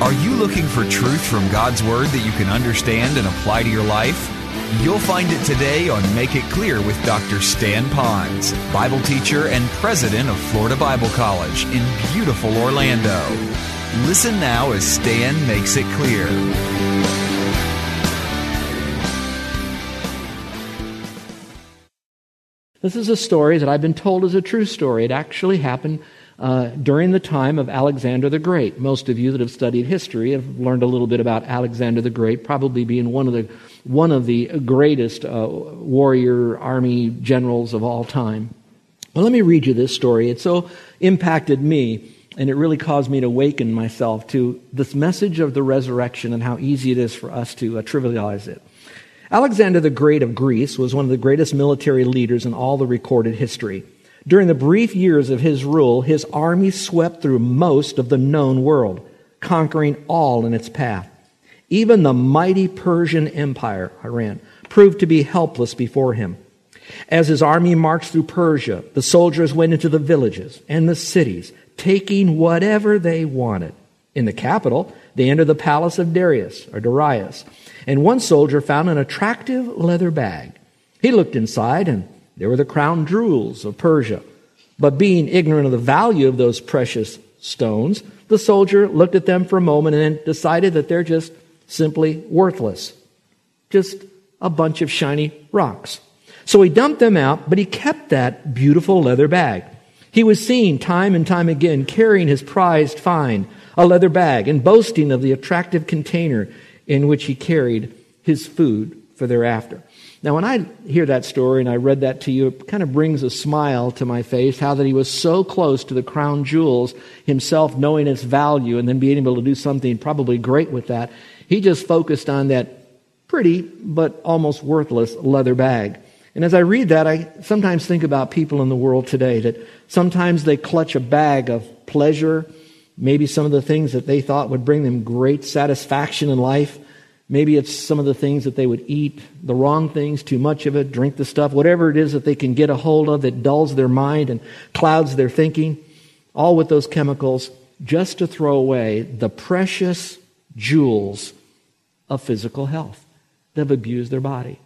Are you looking for truth from God's Word that you can understand and apply to your life? You'll find it today on Make It Clear with Dr. Stan Ponz, Bible teacher and president of Florida Bible College in beautiful Orlando. Listen now as Stan makes it clear. This is a story that I've been told is a true story. It actually happened uh, during the time of Alexander the Great. Most of you that have studied history have learned a little bit about Alexander the Great, probably being one of the one of the greatest uh, warrior army generals of all time. Well, let me read you this story. It so impacted me, and it really caused me to awaken myself to this message of the resurrection and how easy it is for us to uh, trivialize it. Alexander the Great of Greece was one of the greatest military leaders in all the recorded history. During the brief years of his rule, his army swept through most of the known world, conquering all in its path. Even the mighty Persian Empire, Iran, proved to be helpless before him. As his army marched through Persia, the soldiers went into the villages and the cities, taking whatever they wanted. In the capital, they entered the palace of Darius, or Darius, and one soldier found an attractive leather bag. He looked inside, and they were the crown jewels of Persia. But being ignorant of the value of those precious stones, the soldier looked at them for a moment and then decided that they're just simply worthless. Just a bunch of shiny rocks. So he dumped them out, but he kept that beautiful leather bag. He was seen time and time again carrying his prized find, a leather bag, and boasting of the attractive container in which he carried his food for thereafter. Now, when I hear that story and I read that to you, it kind of brings a smile to my face how that he was so close to the crown jewels himself, knowing its value, and then being able to do something probably great with that. He just focused on that pretty but almost worthless leather bag. And as I read that, I sometimes think about people in the world today that sometimes they clutch a bag of pleasure, maybe some of the things that they thought would bring them great satisfaction in life. Maybe it's some of the things that they would eat, the wrong things, too much of it, drink the stuff, whatever it is that they can get a hold of that dulls their mind and clouds their thinking, all with those chemicals, just to throw away the precious jewels of physical health They've abused their body.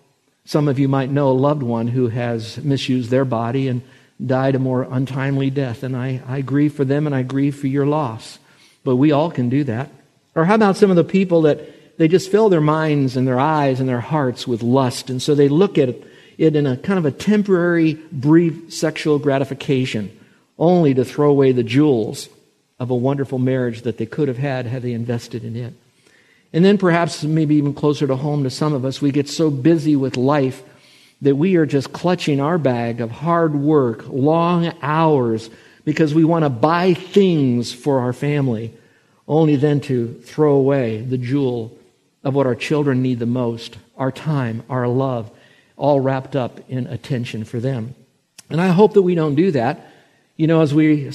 Some of you might know a loved one who has misused their body and died a more untimely death, and I, I grieve for them and I grieve for your loss. But we all can do that. Or how about some of the people that they just fill their minds and their eyes and their hearts with lust. And so they look at it in a kind of a temporary, brief sexual gratification, only to throw away the jewels of a wonderful marriage that they could have had had they invested in it. And then perhaps, maybe even closer to home to some of us, we get so busy with life that we are just clutching our bag of hard work, long hours, because we want to buy things for our family, only then to throw away the jewel of what our children need the most our time, our love, all wrapped up in attention for them. And I hope that we don't do that. You know, as we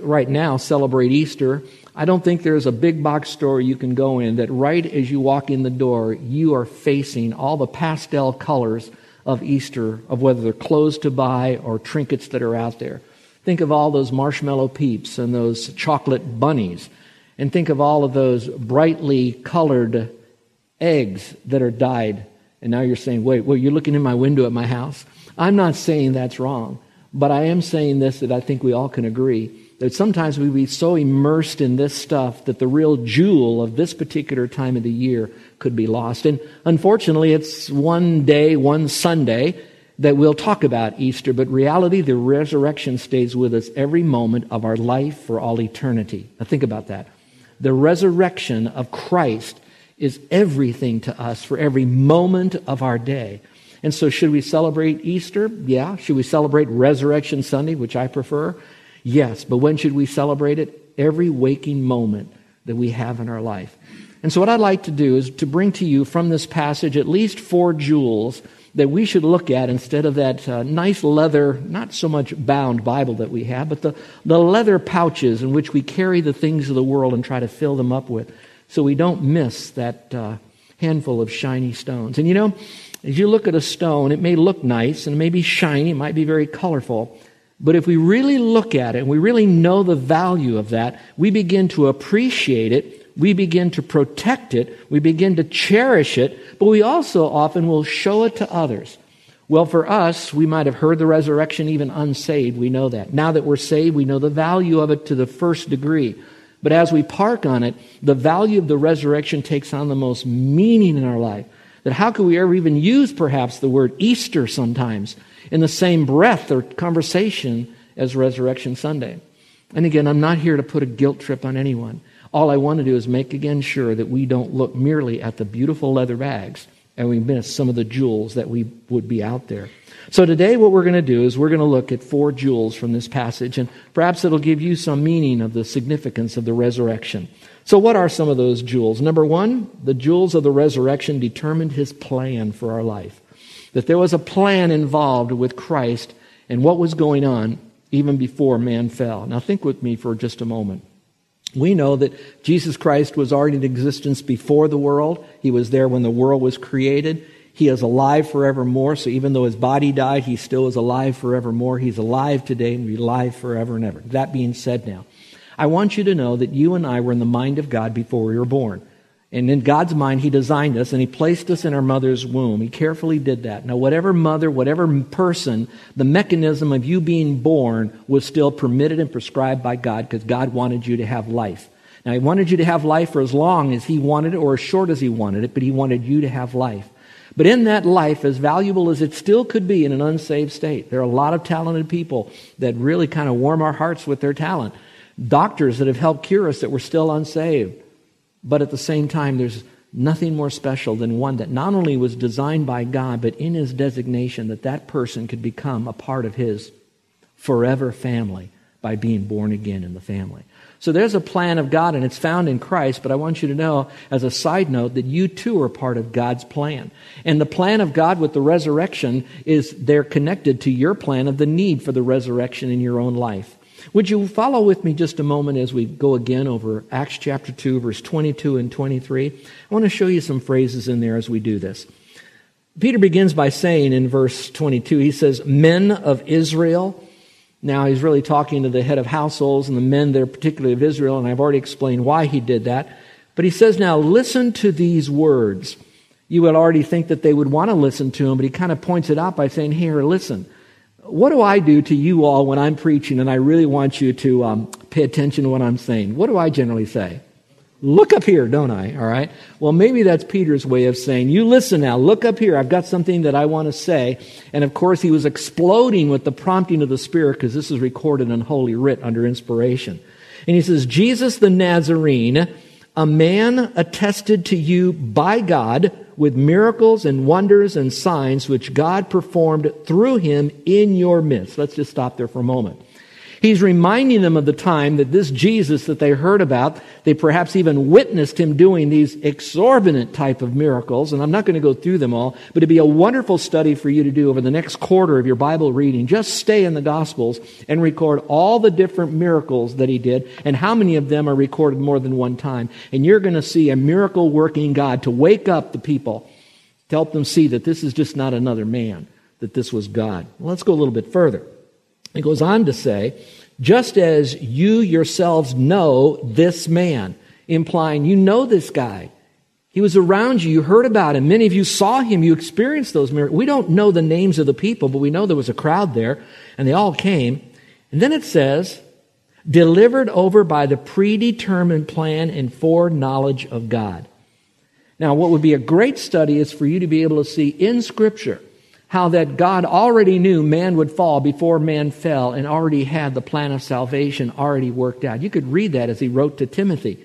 right now celebrate Easter, I don't think there's a big box store you can go in that right as you walk in the door, you are facing all the pastel colors of Easter, of whether they're clothes to buy or trinkets that are out there. Think of all those marshmallow peeps and those chocolate bunnies. And think of all of those brightly colored eggs that are dyed. And now you're saying, wait, well, you're looking in my window at my house. I'm not saying that's wrong, but I am saying this that I think we all can agree that sometimes we be so immersed in this stuff that the real jewel of this particular time of the year could be lost. And unfortunately, it's one day, one Sunday that we'll talk about Easter, but reality, the resurrection stays with us every moment of our life for all eternity. Now think about that. The resurrection of Christ is everything to us for every moment of our day. And so, should we celebrate Easter? Yeah. Should we celebrate Resurrection Sunday, which I prefer? Yes. But when should we celebrate it? every waking moment that we have in our life. And so, what I'd like to do is to bring to you from this passage at least four jewels that we should look at instead of that uh, nice leather, not so much bound Bible that we have, but the, the leather pouches in which we carry the things of the world and try to fill them up with so we don't miss that uh, handful of shiny stones. And you know, as you look at a stone, it may look nice and it may be shiny, it might be very colorful. But if we really look at it and we really know the value of that, we begin to appreciate it we begin to protect it, we begin to cherish it, but we also often will show it to others. Well, for us, we might have heard the resurrection even unsaved. We know that. Now that we're saved, we know the value of it to the first degree. But as we park on it, the value of the resurrection takes on the most meaning in our life. That how could we ever even use perhaps the word Easter sometimes in the same breath or conversation as Resurrection Sunday? And again, I'm not here to put a guilt trip on anyone. All I want to do is make again sure that we don't look merely at the beautiful leather bags and we miss some of the jewels that we would be out there. So today what we're going to do is we're going to look at four jewels from this passage and perhaps it'll give you some meaning of the significance of the resurrection. So what are some of those jewels? Number 1, the jewels of the resurrection determined his plan for our life. That there was a plan involved with Christ and what was going on even before man fell. Now think with me for just a moment. We know that Jesus Christ was already in existence before the world. He was there when the world was created. He is alive forevermore. So even though his body died, he still is alive forevermore. He's alive today and be alive forever and ever. That being said now, I want you to know that you and I were in the mind of God before we were born. And in God's mind, He designed us and He placed us in our mother's womb. He carefully did that. Now, whatever mother, whatever person, the mechanism of you being born was still permitted and prescribed by God because God wanted you to have life. Now, He wanted you to have life for as long as He wanted it or as short as He wanted it, but He wanted you to have life. But in that life, as valuable as it still could be in an unsaved state, there are a lot of talented people that really kind of warm our hearts with their talent. Doctors that have helped cure us that were still unsaved but at the same time, there's nothing more special than one that not only was designed by God, but in his designation that that person could become a part of his forever family by being born again in the family. So there's a plan of God and it's found in Christ, but I want you to know as a side note that you too are part of God's plan. And the plan of God with the resurrection is they're connected to your plan of the need for the resurrection in your own life. Would you follow with me just a moment as we go again over Acts chapter 2, verse 22 and 23? I want to show you some phrases in there as we do this. Peter begins by saying in verse 22, he says, Men of Israel. Now he's really talking to the head of households and the men there, particularly of Israel, and I've already explained why he did that. But he says, Now listen to these words. You would already think that they would want to listen to him, but he kind of points it out by saying, Here, listen what do I do to you all when I'm preaching and I really want you to um, pay attention to what I'm saying? What do I generally say? Look up here, don't I? All right. Well, maybe that's Peter's way of saying, you listen now, look up here. I've got something that I want to say. And of course, he was exploding with the prompting of the Spirit because this is recorded in Holy Writ under inspiration. And he says, Jesus the Nazarene, a man attested to you by God with miracles and wonders and signs which God performed through him in your midst. Let's just stop there for a moment. He's reminding them of the time that this Jesus that they heard about, they perhaps even witnessed him doing these exorbitant type of miracles. And I'm not going to go through them all, but it'd be a wonderful study for you to do over the next quarter of your Bible reading. Just stay in the Gospels and record all the different miracles that he did and how many of them are recorded more than one time. And you're going to see a miracle working God to wake up the people, to help them see that this is just not another man, that this was God. Well, let's go a little bit further. It goes on to say, just as you yourselves know this man, implying you know this guy. He was around you, you heard about him. Many of you saw him, you experienced those miracles. We don't know the names of the people, but we know there was a crowd there, and they all came. And then it says, delivered over by the predetermined plan and foreknowledge of God. Now, what would be a great study is for you to be able to see in Scripture how that God already knew man would fall before man fell and already had the plan of salvation already worked out. You could read that as he wrote to Timothy.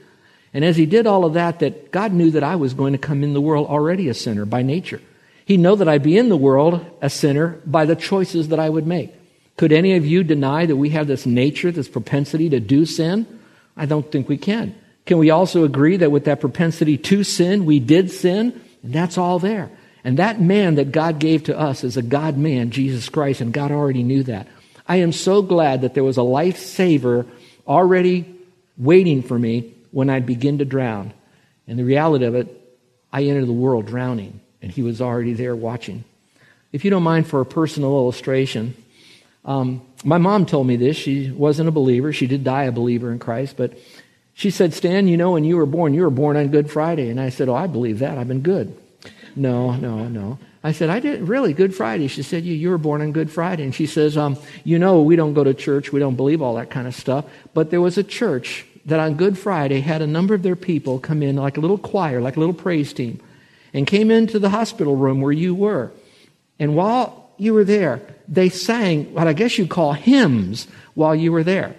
And as he did all of that, that God knew that I was going to come in the world already a sinner by nature. He knew that I'd be in the world a sinner by the choices that I would make. Could any of you deny that we have this nature, this propensity to do sin? I don't think we can. Can we also agree that with that propensity to sin, we did sin? And that's all there. And that man that God gave to us is a God man, Jesus Christ, and God already knew that. I am so glad that there was a lifesaver already waiting for me when I'd begin to drown. And the reality of it, I entered the world drowning, and he was already there watching. If you don't mind for a personal illustration, um, my mom told me this. She wasn't a believer. She did die a believer in Christ, but she said, Stan, you know, when you were born, you were born on Good Friday. And I said, Oh, I believe that. I've been good. No, no, no. I said, I didn't really Good Friday. She said, you, you were born on Good Friday. And she says, um, you know, we don't go to church. We don't believe all that kind of stuff. But there was a church that on Good Friday had a number of their people come in like a little choir, like a little praise team, and came into the hospital room where you were. And while you were there, they sang what I guess you call hymns while you were there.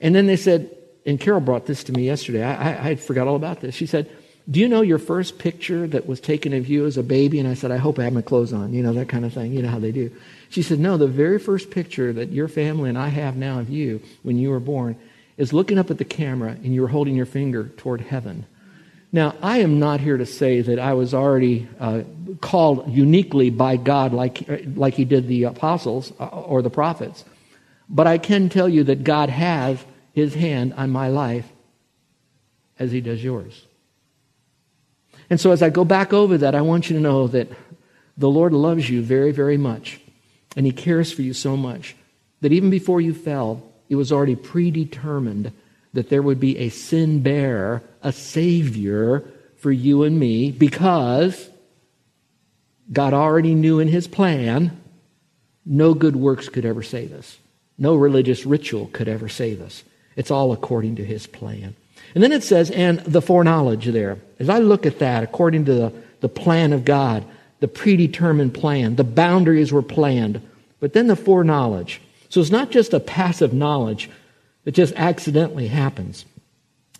And then they said, and Carol brought this to me yesterday. I, I, I forgot all about this. She said, do you know your first picture that was taken of you as a baby? And I said, I hope I have my clothes on, you know, that kind of thing. You know how they do. She said, No, the very first picture that your family and I have now of you when you were born is looking up at the camera and you're holding your finger toward heaven. Now, I am not here to say that I was already uh, called uniquely by God like, like He did the apostles uh, or the prophets, but I can tell you that God has His hand on my life as He does yours. And so, as I go back over that, I want you to know that the Lord loves you very, very much, and He cares for you so much that even before you fell, it was already predetermined that there would be a sin bearer, a Savior for you and me, because God already knew in His plan no good works could ever save us, no religious ritual could ever save us. It's all according to His plan. And then it says, and the foreknowledge there. As I look at that, according to the, the plan of God, the predetermined plan, the boundaries were planned, but then the foreknowledge. So it's not just a passive knowledge that just accidentally happens.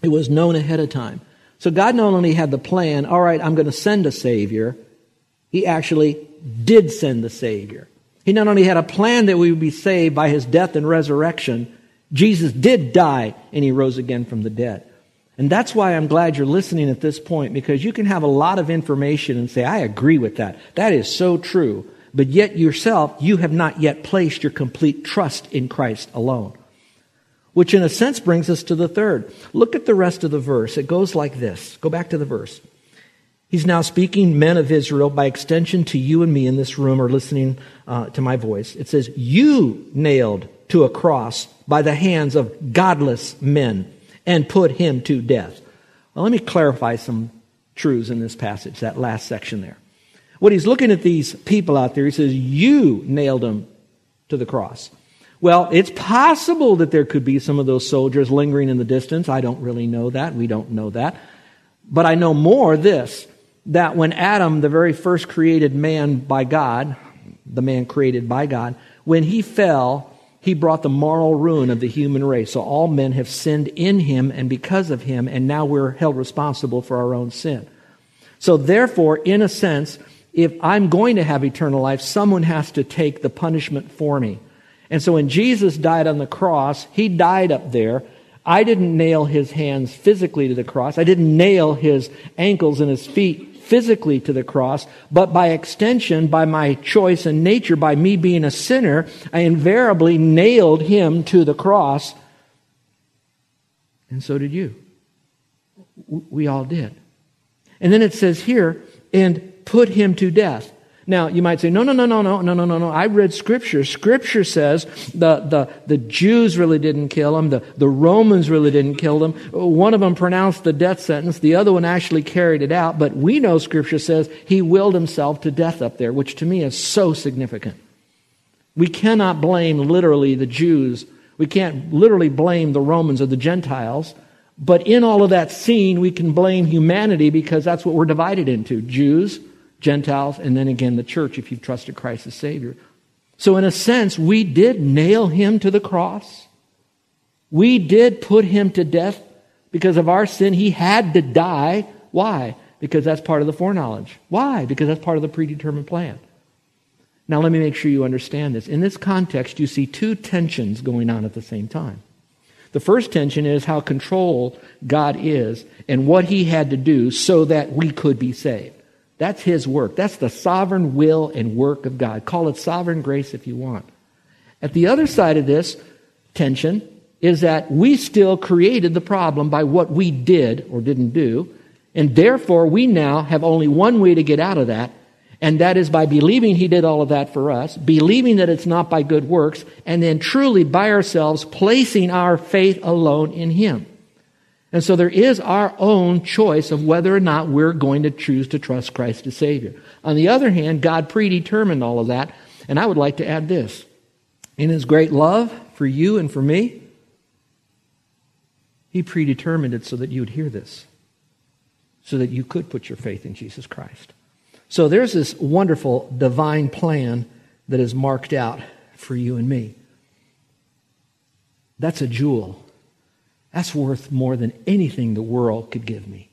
It was known ahead of time. So God not only had the plan, all right, I'm going to send a Savior, He actually did send the Savior. He not only had a plan that we would be saved by His death and resurrection, Jesus did die and He rose again from the dead. And that's why I'm glad you're listening at this point because you can have a lot of information and say, I agree with that. That is so true. But yet yourself, you have not yet placed your complete trust in Christ alone. Which in a sense brings us to the third. Look at the rest of the verse. It goes like this. Go back to the verse. He's now speaking, men of Israel, by extension to you and me in this room or listening uh, to my voice. It says, You nailed to a cross by the hands of godless men and put him to death. Well, let me clarify some truths in this passage, that last section there. What he's looking at these people out there, he says, You nailed them to the cross. Well, it's possible that there could be some of those soldiers lingering in the distance. I don't really know that. We don't know that. But I know more this that when Adam, the very first created man by God, the man created by God, when he fell, he brought the moral ruin of the human race. So all men have sinned in him and because of him, and now we're held responsible for our own sin. So therefore, in a sense, if I'm going to have eternal life, someone has to take the punishment for me. And so when Jesus died on the cross, he died up there. I didn't nail his hands physically to the cross. I didn't nail his ankles and his feet physically to the cross, but by extension, by my choice and nature, by me being a sinner, I invariably nailed him to the cross. And so did you. We all did. And then it says here, and put him to death. Now, you might say, no, no, no, no, no, no, no, no, no. I read Scripture. Scripture says the, the, the Jews really didn't kill him. The, the Romans really didn't kill him. One of them pronounced the death sentence. The other one actually carried it out. But we know Scripture says he willed himself to death up there, which to me is so significant. We cannot blame literally the Jews. We can't literally blame the Romans or the Gentiles. But in all of that scene, we can blame humanity because that's what we're divided into Jews Gentiles, and then again the church if you've trusted Christ as Savior. So, in a sense, we did nail him to the cross. We did put him to death because of our sin. He had to die. Why? Because that's part of the foreknowledge. Why? Because that's part of the predetermined plan. Now, let me make sure you understand this. In this context, you see two tensions going on at the same time. The first tension is how control God is and what he had to do so that we could be saved. That's his work. That's the sovereign will and work of God. Call it sovereign grace if you want. At the other side of this tension is that we still created the problem by what we did or didn't do, and therefore we now have only one way to get out of that, and that is by believing He did all of that for us, believing that it's not by good works, and then truly by ourselves placing our faith alone in Him. And so there is our own choice of whether or not we're going to choose to trust Christ as Savior. On the other hand, God predetermined all of that, and I would like to add this. In His great love for you and for me, He predetermined it so that you would hear this, so that you could put your faith in Jesus Christ. So there's this wonderful divine plan that is marked out for you and me. That's a jewel. That's worth more than anything the world could give me.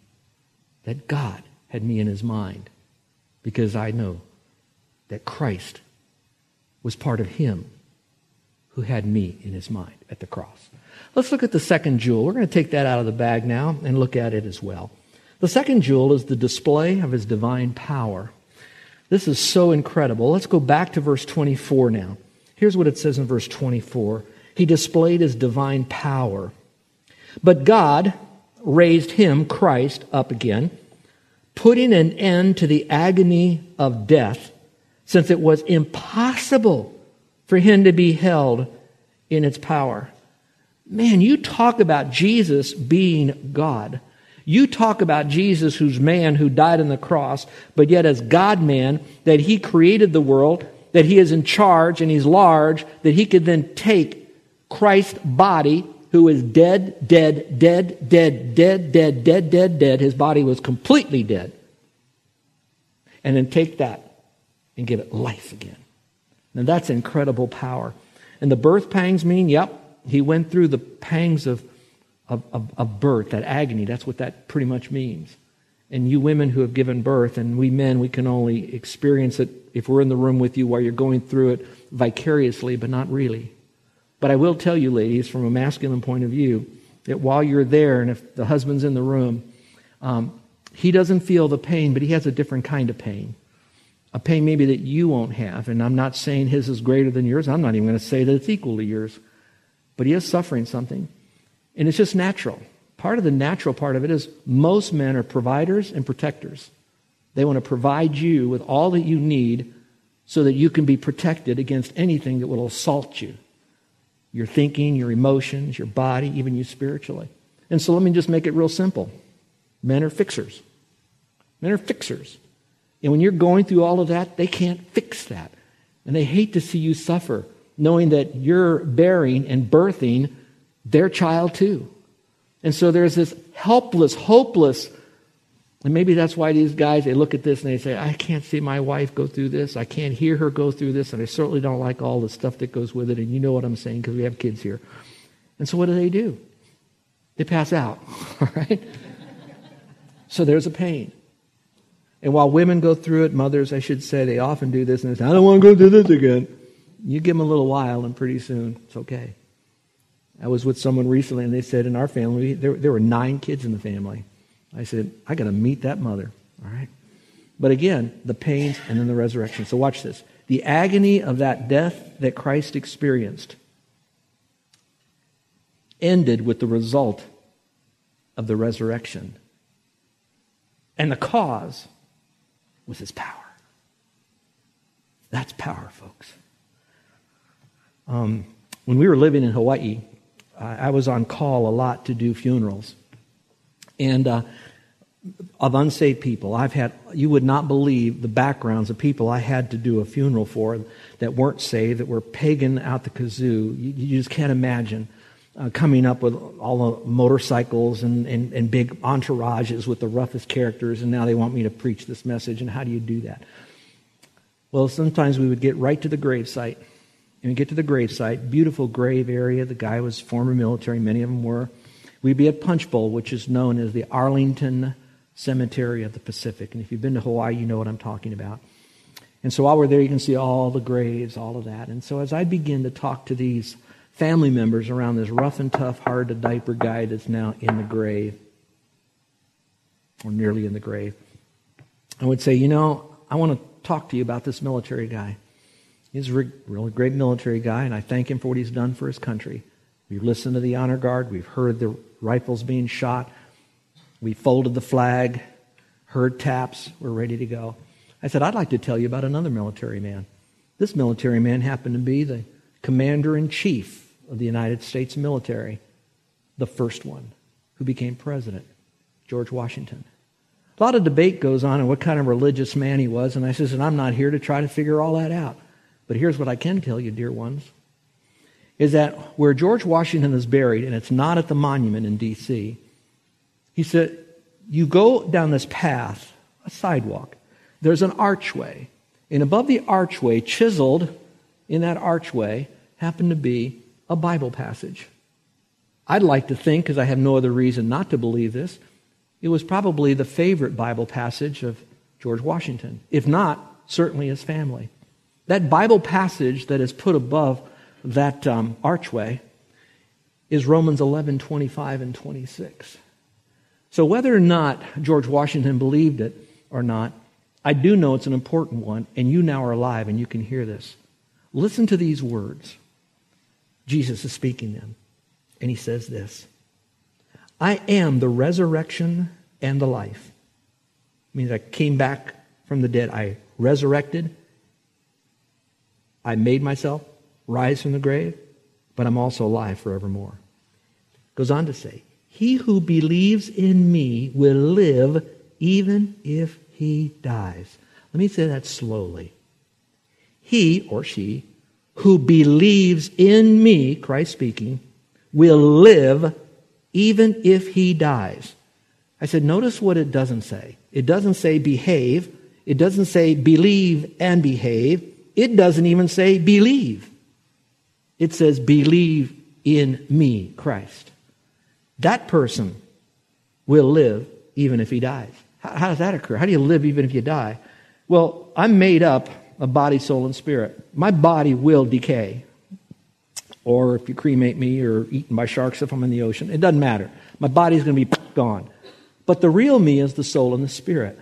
That God had me in his mind because I know that Christ was part of him who had me in his mind at the cross. Let's look at the second jewel. We're going to take that out of the bag now and look at it as well. The second jewel is the display of his divine power. This is so incredible. Let's go back to verse 24 now. Here's what it says in verse 24 He displayed his divine power. But God raised him, Christ, up again, putting an end to the agony of death, since it was impossible for him to be held in its power. Man, you talk about Jesus being God. You talk about Jesus, who's man, who died on the cross, but yet as God man, that he created the world, that he is in charge and he's large, that he could then take Christ's body, who is dead, dead, dead, dead, dead, dead, dead, dead, dead. His body was completely dead. And then take that and give it life again. Now that's incredible power. And the birth pangs mean, yep, he went through the pangs of of, of, of birth, that agony. That's what that pretty much means. And you women who have given birth, and we men, we can only experience it if we're in the room with you while you're going through it vicariously, but not really. But I will tell you, ladies, from a masculine point of view, that while you're there, and if the husband's in the room, um, he doesn't feel the pain, but he has a different kind of pain. A pain maybe that you won't have. And I'm not saying his is greater than yours. I'm not even going to say that it's equal to yours. But he is suffering something. And it's just natural. Part of the natural part of it is most men are providers and protectors. They want to provide you with all that you need so that you can be protected against anything that will assault you your thinking, your emotions, your body, even you spiritually. And so let me just make it real simple men are fixers. Men are fixers. And when you're going through all of that, they can't fix that. And they hate to see you suffer, knowing that you're bearing and birthing their child too. And so there's this helpless, hopeless, and maybe that's why these guys, they look at this and they say, I can't see my wife go through this. I can't hear her go through this. And I certainly don't like all the stuff that goes with it. And you know what I'm saying because we have kids here. And so what do they do? They pass out, all right? so there's a pain. And while women go through it, mothers, I should say, they often do this and they say, I don't want to go through this again. You give them a little while and pretty soon it's okay. I was with someone recently and they said in our family, there, there were nine kids in the family. I said, I got to meet that mother. All right. But again, the pains and then the resurrection. So watch this. The agony of that death that Christ experienced ended with the result of the resurrection. And the cause was his power. That's power, folks. Um, when we were living in Hawaii, I was on call a lot to do funerals. And uh, of unsaved people, I've had, you would not believe the backgrounds of people I had to do a funeral for that weren't saved, that were pagan out the kazoo. You, you just can't imagine. Uh, coming up with all the motorcycles and, and, and big entourages with the roughest characters, and now they want me to preach this message. And how do you do that? Well, sometimes we would get right to the gravesite and we get to the gravesite, beautiful grave area. The guy was former military, many of them were. We'd be at Punch Bowl, which is known as the Arlington Cemetery of the Pacific. And if you've been to Hawaii, you know what I'm talking about. And so while we're there, you can see all the graves, all of that. And so as I begin to talk to these family members around this rough and tough, hard to diaper guy that's now in the grave, or nearly in the grave, I would say, you know, I want to talk to you about this military guy. He's a really great military guy, and I thank him for what he's done for his country. We've listened to the honor guard, we've heard the rifles being shot, we folded the flag, heard taps, we're ready to go. I said, I'd like to tell you about another military man. This military man happened to be the commander in chief of the United States military, the first one who became president, George Washington. A lot of debate goes on on what kind of religious man he was, and I says, and I'm not here to try to figure all that out. But here's what I can tell you, dear ones, is that where George Washington is buried, and it's not at the monument in D.C., he said, you go down this path, a sidewalk, there's an archway. And above the archway, chiseled in that archway, happened to be a Bible passage. I'd like to think, because I have no other reason not to believe this, it was probably the favorite Bible passage of George Washington. If not, certainly his family. That Bible passage that is put above that um, archway is Romans 11 25 and 26. So, whether or not George Washington believed it or not, I do know it's an important one, and you now are alive and you can hear this. Listen to these words. Jesus is speaking them, and he says this I am the resurrection and the life. It means I came back from the dead. I resurrected. I made myself rise from the grave, but I'm also alive forevermore. Goes on to say, He who believes in me will live even if he dies. Let me say that slowly. He or she who believes in me, Christ speaking, will live even if he dies. I said, notice what it doesn't say. It doesn't say behave. It doesn't say believe and behave. It doesn't even say believe. It says believe in me, Christ. That person will live even if he dies. How, how does that occur? How do you live even if you die? Well, I'm made up of body, soul, and spirit. My body will decay. Or if you cremate me or eaten by sharks if I'm in the ocean, it doesn't matter. My body's going to be gone. But the real me is the soul and the spirit.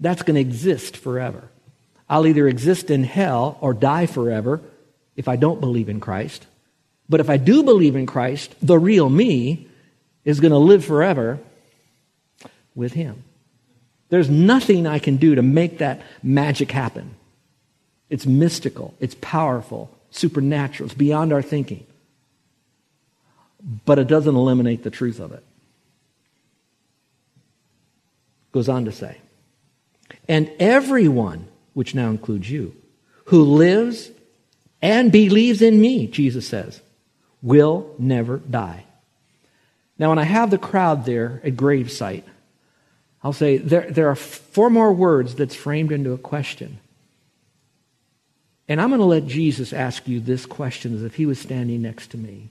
That's going to exist forever. I'll either exist in hell or die forever if I don't believe in Christ. But if I do believe in Christ, the real me is going to live forever with Him. There's nothing I can do to make that magic happen. It's mystical, it's powerful, supernatural, it's beyond our thinking. But it doesn't eliminate the truth of it. Goes on to say, and everyone, which now includes you, who lives and believes in me, Jesus says, will never die. Now, when I have the crowd there at gravesite, I'll say there, there are four more words that's framed into a question. And I'm going to let Jesus ask you this question as if he was standing next to me.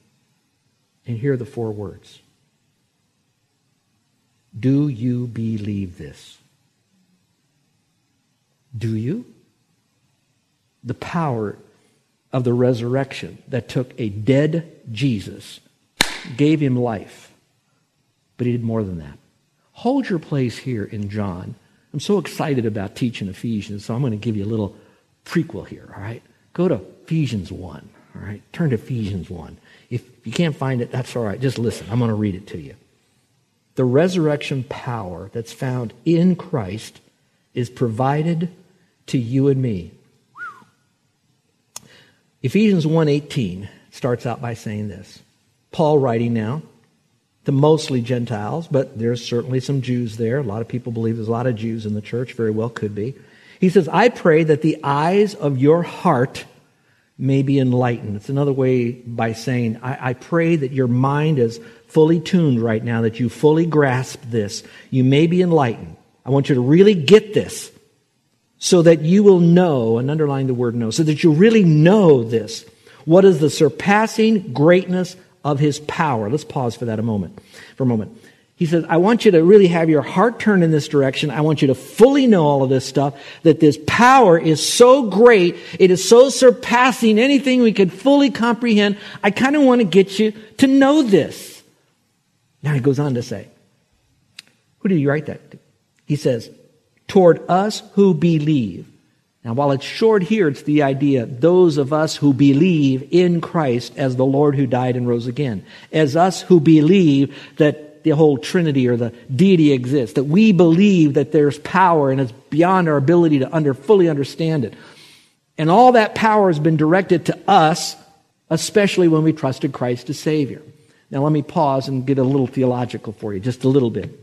And here are the four words Do you believe this? Do you? The power of the resurrection that took a dead Jesus, gave him life, but he did more than that. Hold your place here in John. I'm so excited about teaching Ephesians, so I'm going to give you a little prequel here, all right? Go to Ephesians 1, all right? Turn to Ephesians 1. If you can't find it, that's all right. Just listen. I'm going to read it to you. The resurrection power that's found in Christ is provided to you and me. Ephesians 1:18 starts out by saying this. Paul writing now, to mostly Gentiles, but there's certainly some Jews there. A lot of people believe there's a lot of Jews in the church, very well could be. He says, I pray that the eyes of your heart may be enlightened. It's another way by saying, I, I pray that your mind is fully tuned right now, that you fully grasp this. You may be enlightened. I want you to really get this so that you will know, and underline the word know, so that you really know this. What is the surpassing greatness of his power. Let's pause for that a moment. For a moment. He says, I want you to really have your heart turned in this direction. I want you to fully know all of this stuff, that this power is so great. It is so surpassing anything we could fully comprehend. I kind of want to get you to know this. Now he goes on to say, who did he write that to? He says, toward us who believe. Now, while it's short here, it's the idea those of us who believe in Christ as the Lord who died and rose again, as us who believe that the whole Trinity or the deity exists, that we believe that there's power and it's beyond our ability to under, fully understand it. And all that power has been directed to us, especially when we trusted Christ as Savior. Now, let me pause and get a little theological for you, just a little bit.